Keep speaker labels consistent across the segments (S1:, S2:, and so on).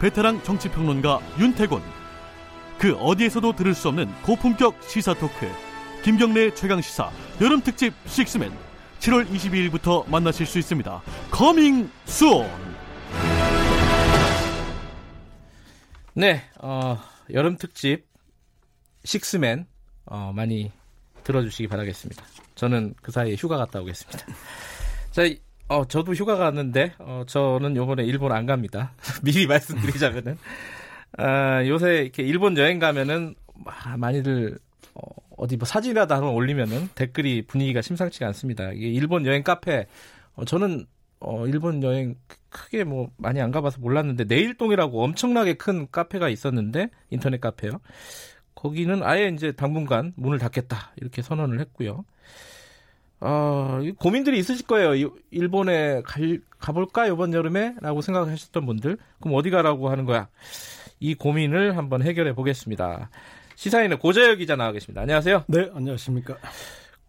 S1: 베테랑 정치평론가 윤태곤 그 어디에서도 들을 수 없는 고품격 시사 토크 김경래 최강 시사 여름 특집 식스맨 7월 22일부터 만나실 수 있습니다. Coming soon.
S2: 네, 어, 여름 특집 식스맨 어, 많이 들어주시기 바라겠습니다. 저는 그 사이에 휴가 갔다 오겠습니다. 자, 어, 저도 휴가 갔는데, 어, 저는 요번에 일본 안 갑니다. 미리 말씀드리자면은. 아, 요새 이렇게 일본 여행 가면은, 아, 많이들, 어, 어디 뭐 사진이라도 하나 올리면은 댓글이 분위기가 심상치가 않습니다. 이게 일본 여행 카페, 어, 저는, 어, 일본 여행 크게 뭐 많이 안 가봐서 몰랐는데, 내일동이라고 엄청나게 큰 카페가 있었는데, 인터넷 카페요. 거기는 아예 이제 당분간 문을 닫겠다. 이렇게 선언을 했고요. 어, 고민들이 있으실 거예요. 일본에 갈, 가볼까, 이번 여름에? 라고 생각하셨던 분들. 그럼 어디 가라고 하는 거야? 이 고민을 한번 해결해 보겠습니다. 시사인의 고재열 기자 나와 계십니다. 안녕하세요.
S3: 네, 안녕하십니까.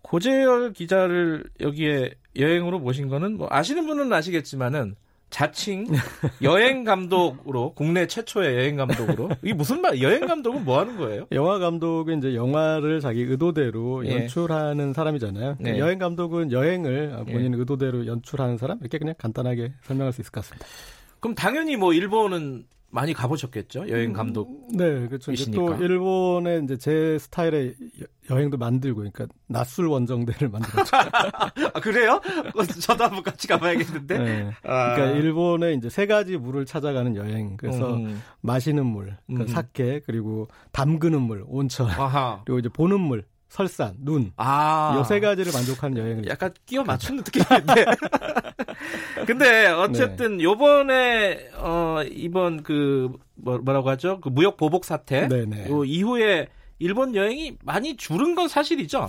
S2: 고재열 기자를 여기에 여행으로 모신 거는 뭐 아시는 분은 아시겠지만은 자칭 여행 감독으로 국내 최초의 여행 감독으로 이게 무슨 말 여행 감독은 뭐 하는 거예요?
S3: 영화 감독은 이제 영화를 자기 의도대로 예. 연출하는 사람이잖아요. 네. 여행 감독은 여행을 본인 예. 의도대로 연출하는 사람 이렇게 그냥 간단하게 설명할 수 있을 것 같습니다.
S2: 그럼 당연히 뭐 일본은 많이 가보셨겠죠 여행 음, 감독. 음,
S3: 네, 그렇죠. 또 일본에 이제 제 스타일의 여행도 만들고, 그러니까 낯술 원정대를 만들었죠.
S2: 아, 그래요? 저도 한번 같이 가봐야겠는데. 네.
S3: 아. 그러니까 일본에 이제 세 가지 물을 찾아가는 여행. 그래서 음. 마시는 물, 그러니까 음. 사케, 그리고 담그는 물, 온천, 아하. 그리고 이제 보는 물. 설산, 눈. 아. 요세 가지를 만족하는 여행을.
S2: 약간 끼워 맞추는 느낌인데. 근데 어쨌든 네. 요번에 어 이번 그 뭐, 뭐라고 하죠? 그 무역 보복 사태 네네. 요 이후에 일본 여행이 많이 줄은 건 사실이죠.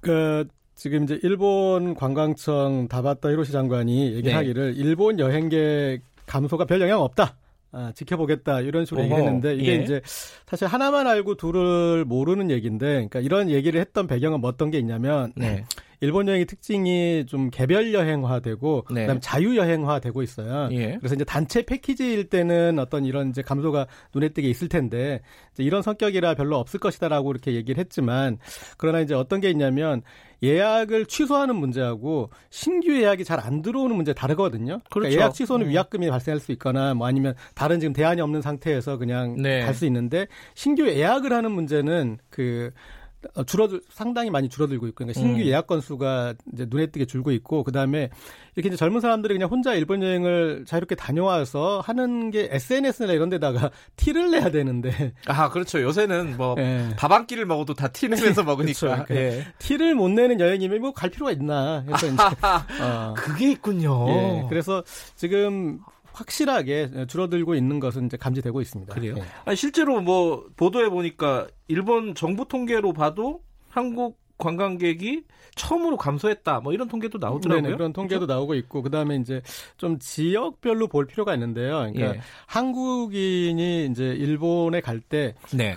S3: 그 지금 이제 일본 관광청 다바타 히로시 장관이 얘기하기를 네. 일본 여행객 감소가 별 영향 없다. 아, 지켜보겠다 이런 식으로 어허, 얘기했는데 이게 예. 이제 사실 하나만 알고 둘을 모르는 얘기인데 그러니까 이런 얘기를 했던 배경은 뭐 어떤 게 있냐면 네. 일본 여행의 특징이 좀 개별 여행화되고 네. 그다음에 자유 여행화되고 있어요. 예. 그래서 이제 단체 패키지일 때는 어떤 이런 이제 감소가 눈에 띄게 있을 텐데 이런 성격이라 별로 없을 것이다라고 이렇게 얘기를 했지만 그러나 이제 어떤 게 있냐면 예약을 취소하는 문제하고 신규 예약이 잘 안 들어오는 문제 다르거든요. 그러니까 그렇죠. 그러니까 예약 취소는 음. 위약금이 발생할 수 있거나 뭐 아니면 다른 지금 대안이 없는 상태에서 그냥 네. 갈수 있는데 신규 예약을 하는 문제는 그 어, 줄어들 상당히 많이 줄어들고 있고 그러니까 신규 음. 예약 건수가 이제 눈에 띄게 줄고 있고 그다음에 이렇게 이제 젊은 사람들이 그냥 혼자 일본 여행을 자유롭게 다녀와서 하는 게 SNS나 이런 데다가 티를 내야 되는데
S2: 아 그렇죠 요새는 뭐 밥한 예. 끼를 먹어도 다 티 내면서 먹으니까
S3: 그렇죠. 예. 티를 못 내는 여행이면 뭐 갈 필요가 있나 해서 이제
S2: 어. 그게 있군요
S3: 예. 그래서 지금 확실하게 줄어들고 있는 것은 이제 감지되고 있습니다.
S2: 그래요? 네. 아니, 실제로 뭐 보도해 보니까 일본 정부 통계로 봐도 한국 관광객이 처음으로 감소했다. 뭐 이런 통계도 나오더라고요.
S3: 네 그런 통계도 그렇죠? 나오고 있고 그다음에 이제 좀 지역별로 볼 필요가 있는데요. 그러니까 예. 한국인이 이제 일본에 갈 때그 네.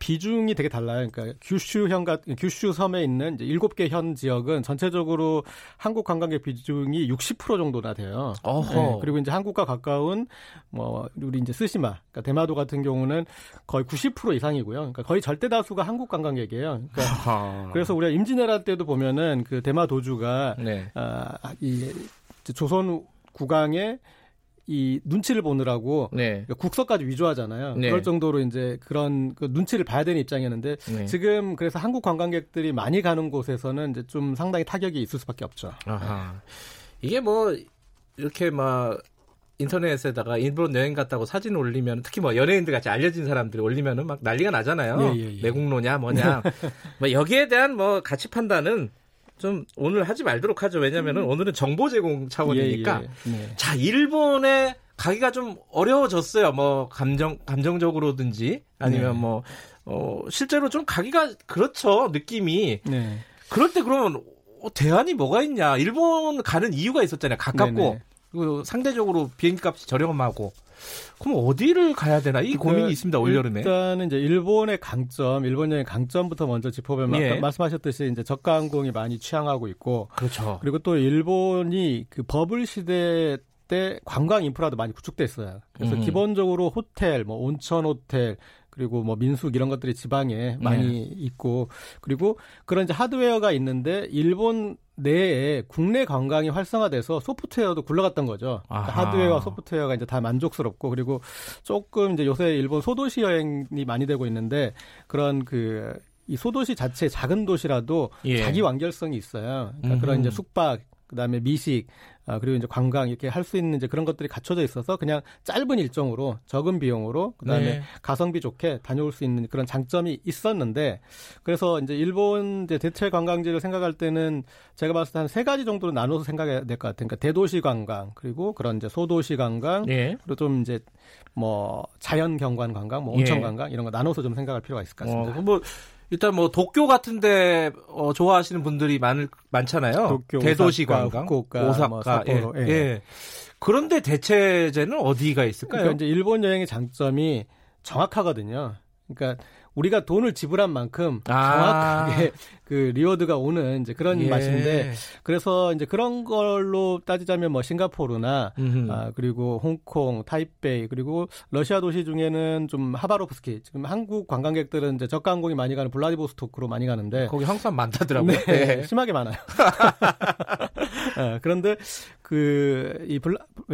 S3: 비중이 되게 달라요. 그러니까 규슈현 같은 규슈 섬에 있는 이제 7개 현 지역은 전체적으로 한국 관광객 비중이 60% 정도나 돼요. 네, 그리고 이제 한국과 가까운 뭐 우리 이제 스시마, 그러니까 대마도 같은 경우는 거의 90% 이상이고요. 그러니까 거의 절대 다수가 한국 관광객이에요. 그러니까 그래서 우리가 임진왜란 때도 보면은 그 대마도주가 네. 아, 이 조선 국왕의 이 눈치를 보느라고 네. 국서까지 위조하잖아요. 네. 그럴 정도로 이제 그런 그 눈치를 봐야 되는 입장이었는데 네. 지금 그래서 한국 관광객들이 많이 가는 곳에서는 이제 좀 상당히 타격이 있을 수밖에 없죠. 아하.
S2: 이게 뭐 이렇게 막 인터넷에다가 일본 여행 갔다고 사진 올리면 특히 뭐 연예인들 같이 알려진 사람들이 올리면은 막 난리가 나잖아요. 예, 예, 예. 매국노냐 뭐냐. 뭐 여기에 대한 뭐 가치 판단은 좀 오늘 하지 말도록 하죠. 왜냐면은 음. 오늘은 정보 제공 차원이니까. 예, 예. 네. 자, 일본에 가기가 좀 어려워졌어요. 뭐 감정 감정적으로든지 아니면
S3: 네.
S2: 뭐 어, 실제로 좀 가기가 그렇죠 느낌이.
S3: 네.
S2: 그럴 때 그러면 어, 대안이 뭐가 있냐? 일본 가는 이유가 있었잖아요. 가깝고
S3: 네네.
S2: 그리고 상대적으로 비행기 값이 저렴하고. 그럼 어디를 가야 되나? 이 고민이
S3: 그러니까
S2: 있습니다. 올 여름에.
S3: 일단은 이제 일본의 강점, 일본 여행 강점부터 먼저 짚어보면
S2: 예.
S3: 말씀하셨듯이 이제 저가 항공이 많이 취향하고 있고
S2: 그렇죠.
S3: 그리고 또 일본이 그 버블 시대 때 관광 인프라도 많이 구축돼 있어요. 그래서
S2: 음.
S3: 기본적으로 호텔, 뭐 온천 호텔 그리고 뭐 민숙 이런 것들이 지방에 많이
S2: 네.
S3: 있고 그리고 그런 이제 하드웨어가 있는데 일본 내에 국내 관광이 활성화돼서 소프트웨어도 굴러갔던 거죠. 그러니까. 하드웨어와 소프트웨어가 이제 다 만족스럽고 그리고 조금 이제 요새 일본 소도시 여행이 많이 되고 있는데 그런 그 이 소도시 자체 작은 도시라도
S2: 예.
S3: 자기 완결성이 있어요. 그러니까 그런. 이제 숙박 그다음에 미식 아, 그리고 이제 관광 이렇게 할 수 있는 이제 그런 것들이 갖춰져 있어서 그냥 짧은 일정으로 적은 비용으로 그다음에
S2: 네.
S3: 가성비 좋게 다녀올 수 있는 그런 장점이 있었는데 그래서 이제 일본 이제 대체 관광지를 생각할 때는 제가 봤을 때 한 세 가지 정도로 나눠서 생각해야 될 것 같아요. 그러니까 대도시 관광 그리고 그런 이제 소도시 관광
S2: 예.
S3: 그리고 좀 이제 뭐 자연 경관 관광, 뭐 온천
S2: 예.
S3: 관광 이런 거 나눠서 좀 생각할 필요가 있을 것 같습니다.
S2: 어, 뭐 일단 뭐 도쿄 같은데 어, 좋아하시는 분들이 많 많잖아요.
S3: 도쿄,
S2: 대도시
S3: 오사카,
S2: 관광,
S3: 후쿠오카,
S2: 오사카,
S3: 뭐 삿포로,
S2: 예.
S3: 예.
S2: 예. 그런데 대체제는 어디가 있을까요?
S3: 그러니까 이제 일본 여행의 장점이 정확하거든요. 그러니까 우리가 돈을 지불한 만큼
S2: 아.
S3: 정확하게 그 리워드가 오는 이제 그런
S2: 예.
S3: 맛인데 그래서 이제 그런 걸로 따지자면 뭐 싱가포르나
S2: 음흠.
S3: 아 그리고 홍콩, 타이베이 그리고 러시아 도시 중에는 좀 하바롭스키 지금 한국 관광객들은 이제 저가 항공이 많이 가는 블라디보스토크로 많이 가는데
S2: 거기 사람 많다더라고요.
S3: 네,
S2: 예.
S3: 심하게 많아요. 예, 그런데 그이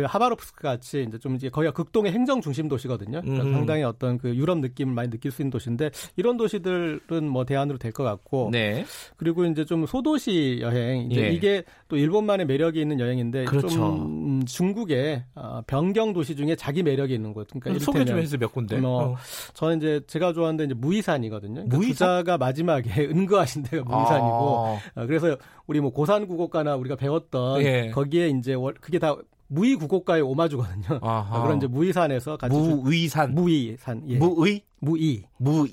S3: 하바롭스크 같이 이제 좀 이제 거기가 극동의 행정 중심 도시거든요. 그러니까
S2: 음.
S3: 상당히 어떤 그 유럽 느낌을 많이 느낄 수 있는 도시인데 이런 도시들은 뭐 대안으로 될 것 같고
S2: 네.
S3: 그리고 이제 좀 소도시 여행 이제
S2: 예.
S3: 이게 또 일본만의 매력이 있는 여행인데
S2: 그렇죠.
S3: 좀 음, 중국의 어, 변경 도시 중에 자기 매력이 있는 곳. 그러니까
S2: 소개 좀 해주세요 몇 군데.
S3: 뭐,
S2: 어.
S3: 저는 이제 제가 좋아하는 데 이제 무이산이거든요. 그러니까
S2: 무이산?
S3: 부자가 마지막에 은거하신 데가 무이산이고
S2: 아.
S3: 어, 그래서 우리 뭐 고산국어과나 우리가 배웠던
S2: 예.
S3: 거기에 이제 월- 그게 다 무이국어과의 오마주거든요.
S2: 아하.
S3: 어, 그런 이제 무이산에서 같이
S2: 무의산,
S3: 무이산 예.
S2: 무의,
S3: 무이
S2: 무의,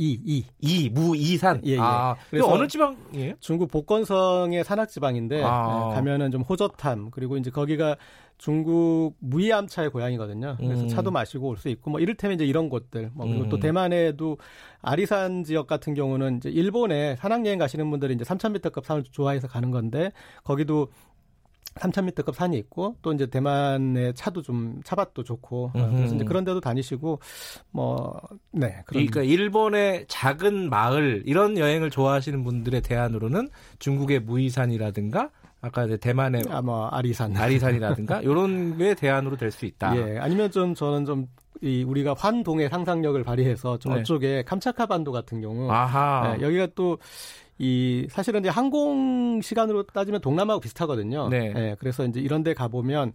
S3: 이 이.
S2: 이 무의산.
S3: 예, 예.
S2: 아,
S3: 그래서-
S2: 어느 지방이에요?
S3: 중국 복건성의 산악 지방인데
S2: 아.
S3: 예, 가면은 좀 호저탐 그리고 이제 거기가 중국 무이암차의 고향이거든요. 그래서
S2: 음.
S3: 차도 마시고 올 수 있고 뭐 이를테면 이제 이런 곳들 뭐 그리고 또
S2: 음.
S3: 대만에도 아리산 지역 같은 경우는 이제 일본에 산악 여행 가시는 분들이 이제 3,000m급 산을 좋아해서 가는 건데 거기도 3,000m급 산이 있고 또 이제 대만의 차도 좀 차밭도 좋고 어, 그래서 이제. 그런 데도 다니시고 뭐네
S2: 그러니까 일본의 작은 마을 이런 여행을 좋아하시는 분들의 대안으로는 중국의 무이산이라든가 아까 이제 대만의
S3: 아, 뭐 아리산
S2: 아리산이라든가 이런 게 대안으로 될 수 있다.
S3: 예, 아니면 좀 저는 좀 이 우리가 환동의 상상력을 발휘해서 좀
S2: 네.
S3: 어쪽에 캄차카 반도 같은 경우
S2: 아하.
S3: 예, 여기가 또 이 사실은 이제 항공 시간으로 따지면 동남아하고 비슷하거든요.
S2: 네.
S3: 예, 그래서 이제 이런 데 가 보면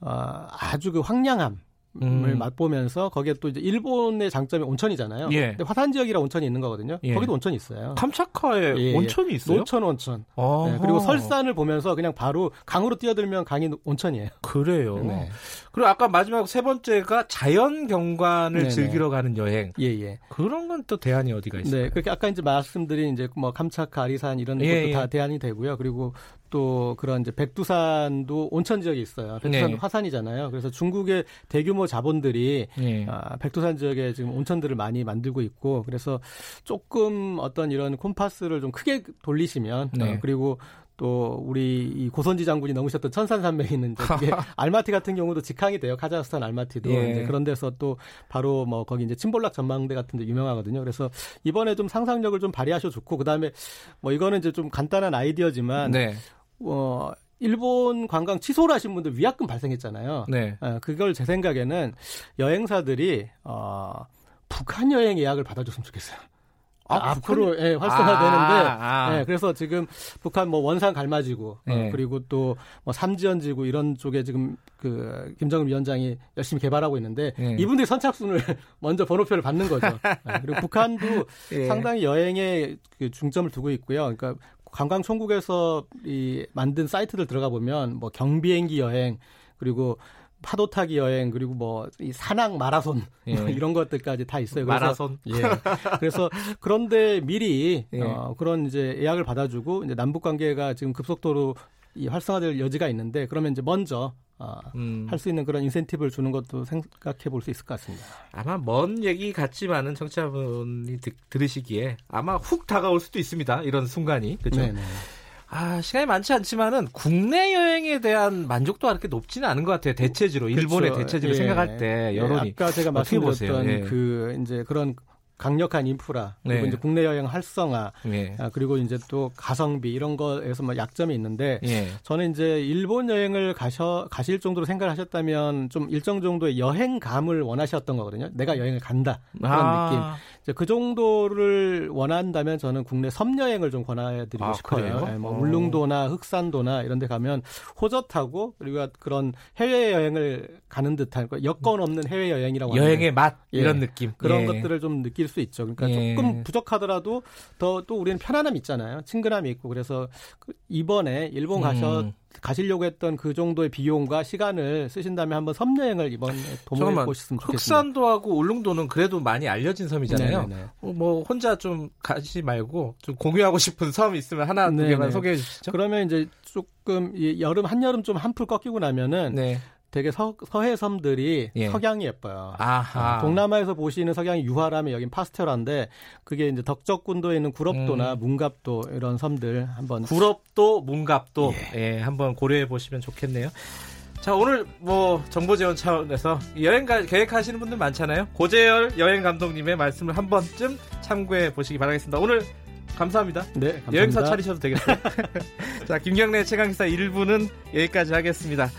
S3: 어, 아주 그 황량함 을
S2: 음.
S3: 맛보면서 거기에 또 이제 일본의 장점이 온천이잖아요.
S2: 예.
S3: 근데 화산 지역이라 온천이 있는 거거든요.
S2: 예.
S3: 거기도 온천이 있어요.
S2: 캄차카에
S3: 예, 예.
S2: 온천이 있어요?
S3: 노천 온천.
S2: 어허.
S3: 예, 그리고 설산을 보면서 그냥 바로 강으로 뛰어들면 강이 온천이에요.
S2: 그래요.
S3: 네.
S2: 그리고 아까 마지막 세 번째가 자연 경관을
S3: 네네.
S2: 즐기러 가는 여행.
S3: 예, 예.
S2: 그런 건 또 대안이 어디가 있어요?
S3: 네, 그렇게 아까 이제 말씀드린 이제 뭐 감차카, 아리산 이런
S2: 예,
S3: 것도
S2: 예.
S3: 다 대안이 되고요. 그리고 또 그런 이제 백두산도 온천 지역이 있어요. 백두산
S2: 네.
S3: 화산이잖아요. 그래서 중국의 대규모 자본들이
S2: 예.
S3: 아, 백두산 지역에 지금 온천들을 많이 만들고 있고 그래서 조금 어떤 이런 콤파스를 좀 크게 돌리시면
S2: 네.
S3: 어, 그리고 또 우리 이 고선지 장군이 넘으셨던 천산산맥에 있는 이제 그게 알마티 같은 경우도 직항이 돼요. 카자흐스탄 알마티도
S2: 예.
S3: 그런 데서 또 바로 뭐 거기 이제 침볼락 전망대 같은 데 유명하거든요. 그래서 이번에 좀 상상력을 좀 발휘하셔 좋고 그다음에 뭐 이거는 이제 좀 간단한 아이디어지만
S2: 네.
S3: 어 일본 관광 취소를 하신 분들 위약금 발생했잖아요.
S2: 네.
S3: 어, 그걸 제 생각에는 여행사들이 어, 북한 여행 예약을 받아줬으면 좋겠어요.
S2: 아,
S3: 앞으로 예, 활성화되는데
S2: 아, 아.
S3: 예, 그래서 지금 북한 뭐 원산 갈마지구
S2: 예.
S3: 어, 그리고 또 뭐 삼지연지구 이런 쪽에 지금 그 김정은 위원장이 열심히 개발하고 있는데
S2: 예.
S3: 이분들이 선착순을 먼저 번호표를 받는 거죠. 예, 그리고 북한도
S2: 예.
S3: 상당히 여행에 그 중점을 두고 있고요. 그러니까 관광 총국에서 이 만든 사이트들 들어가 보면 뭐 경비행기 여행 그리고 파도 타기 여행 그리고 뭐 이 산악 마라손 예. 뭐 이런 것들까지 다 있어요.
S2: 그래서, 마라손.
S3: 예. 그래서 그런데 미리 예. 어, 그런 이제 예약을 받아주고 이제 남북 관계가 지금 급속도로 이 활성화될 여지가 있는데 그러면 이제 먼저 어, 음. 할수 있는 그런 인센티브를 주는 것도 생각해 볼 수 있을 것 같습니다.
S2: 아마 먼 얘기 같지만은 청취자분이 드, 들으시기에 아마 훅 다가올 수도 있습니다. 이런 순간이 그렇죠. 아, 시간이 많지 않지만은 국내 여행에 대한 만족도가 그렇게 높지는 않은 것 같아요. 대체적으로 일본의 그렇죠. 대체적으로 예. 생각할 때 여론이
S3: 예. 아까 제가 말씀드렸던 예. 그 이제 그런 강력한 인프라 그리고 네. 이제 국내 여행 활성화 네. 아, 그리고 이제 또 가성비 이런 거에서 뭐 약점이 있는데 네. 저는 이제 일본 여행을 가셔 가실 정도로 생각을 하셨다면 좀 일정 정도의 여행감을 원하셨던 거거든요. 내가 여행을 간다 그런 아. 느낌. 이제 그 정도를 원한다면 저는 국내 섬 여행을 좀 권해드리고 아, 싶어요. 네, 뭐 어. 울릉도나 흑산도나 이런 데 가면 호젓하고 그리고 그런 해외 여행을 가는 듯한 여건 없는 해외 여행이라고
S2: 여행의 맛 예, 이런 느낌
S3: 그런 예. 것들을 좀 느낄 수 있죠. 그러니까 예. 조금 부족하더라도 더 또 우리는 편안함 있잖아요. 친근함이 있고 그래서 그 이번에 일본 가셔 음. 가시려고 했던 그 정도의 비용과 시간을 쓰신다면 한번 섬 여행을 이번에 도모해 보셨으면 좋겠습니다.
S2: 흑산도하고 울릉도는 그래도 많이 알려진 섬이잖아요. 어, 뭐 혼자 좀 가지 말고 좀 공유하고 싶은 섬이 있으면 하나 두 개만 소개해 주시죠.
S3: 그러면 이제 조금 여름 한여름 좀 한풀 꺾이고 나면은 네. 되게 서, 서해 섬들이 예. 석양이 예뻐요. 아하. 동남아에서 보시는 석양이 유화라면 여긴 파스텔화인데 그게 이제 덕적군도에 있는 구럽도나 음. 문갑도 이런 섬들 한번
S2: 구럽도, 문갑도 예. 예, 한번 고려해 보시면 좋겠네요. 자 오늘 뭐 정보 지원 차원에서 여행 가, 계획하시는 분들 많잖아요. 고재열 여행 감독님의 말씀을 한 번쯤 참고해 보시기 바라겠습니다. 오늘 감사합니다.
S3: 네, 감사합니다.
S2: 여행사 차리셔도 되겠어요. 자 김경래 최강기사 1부는 여기까지 하겠습니다.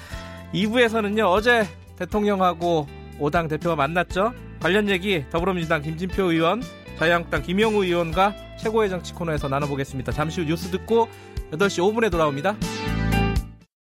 S2: 2부에서는요, 어제 대통령하고 오당 대표가 만났죠. 관련 얘기 더불어민주당 김진표 의원, 자유한국당 김영우 의원과 최고의 정치 코너에서 나눠보겠습니다. 잠시 후 뉴스 듣고 8시 5분에 돌아옵니다.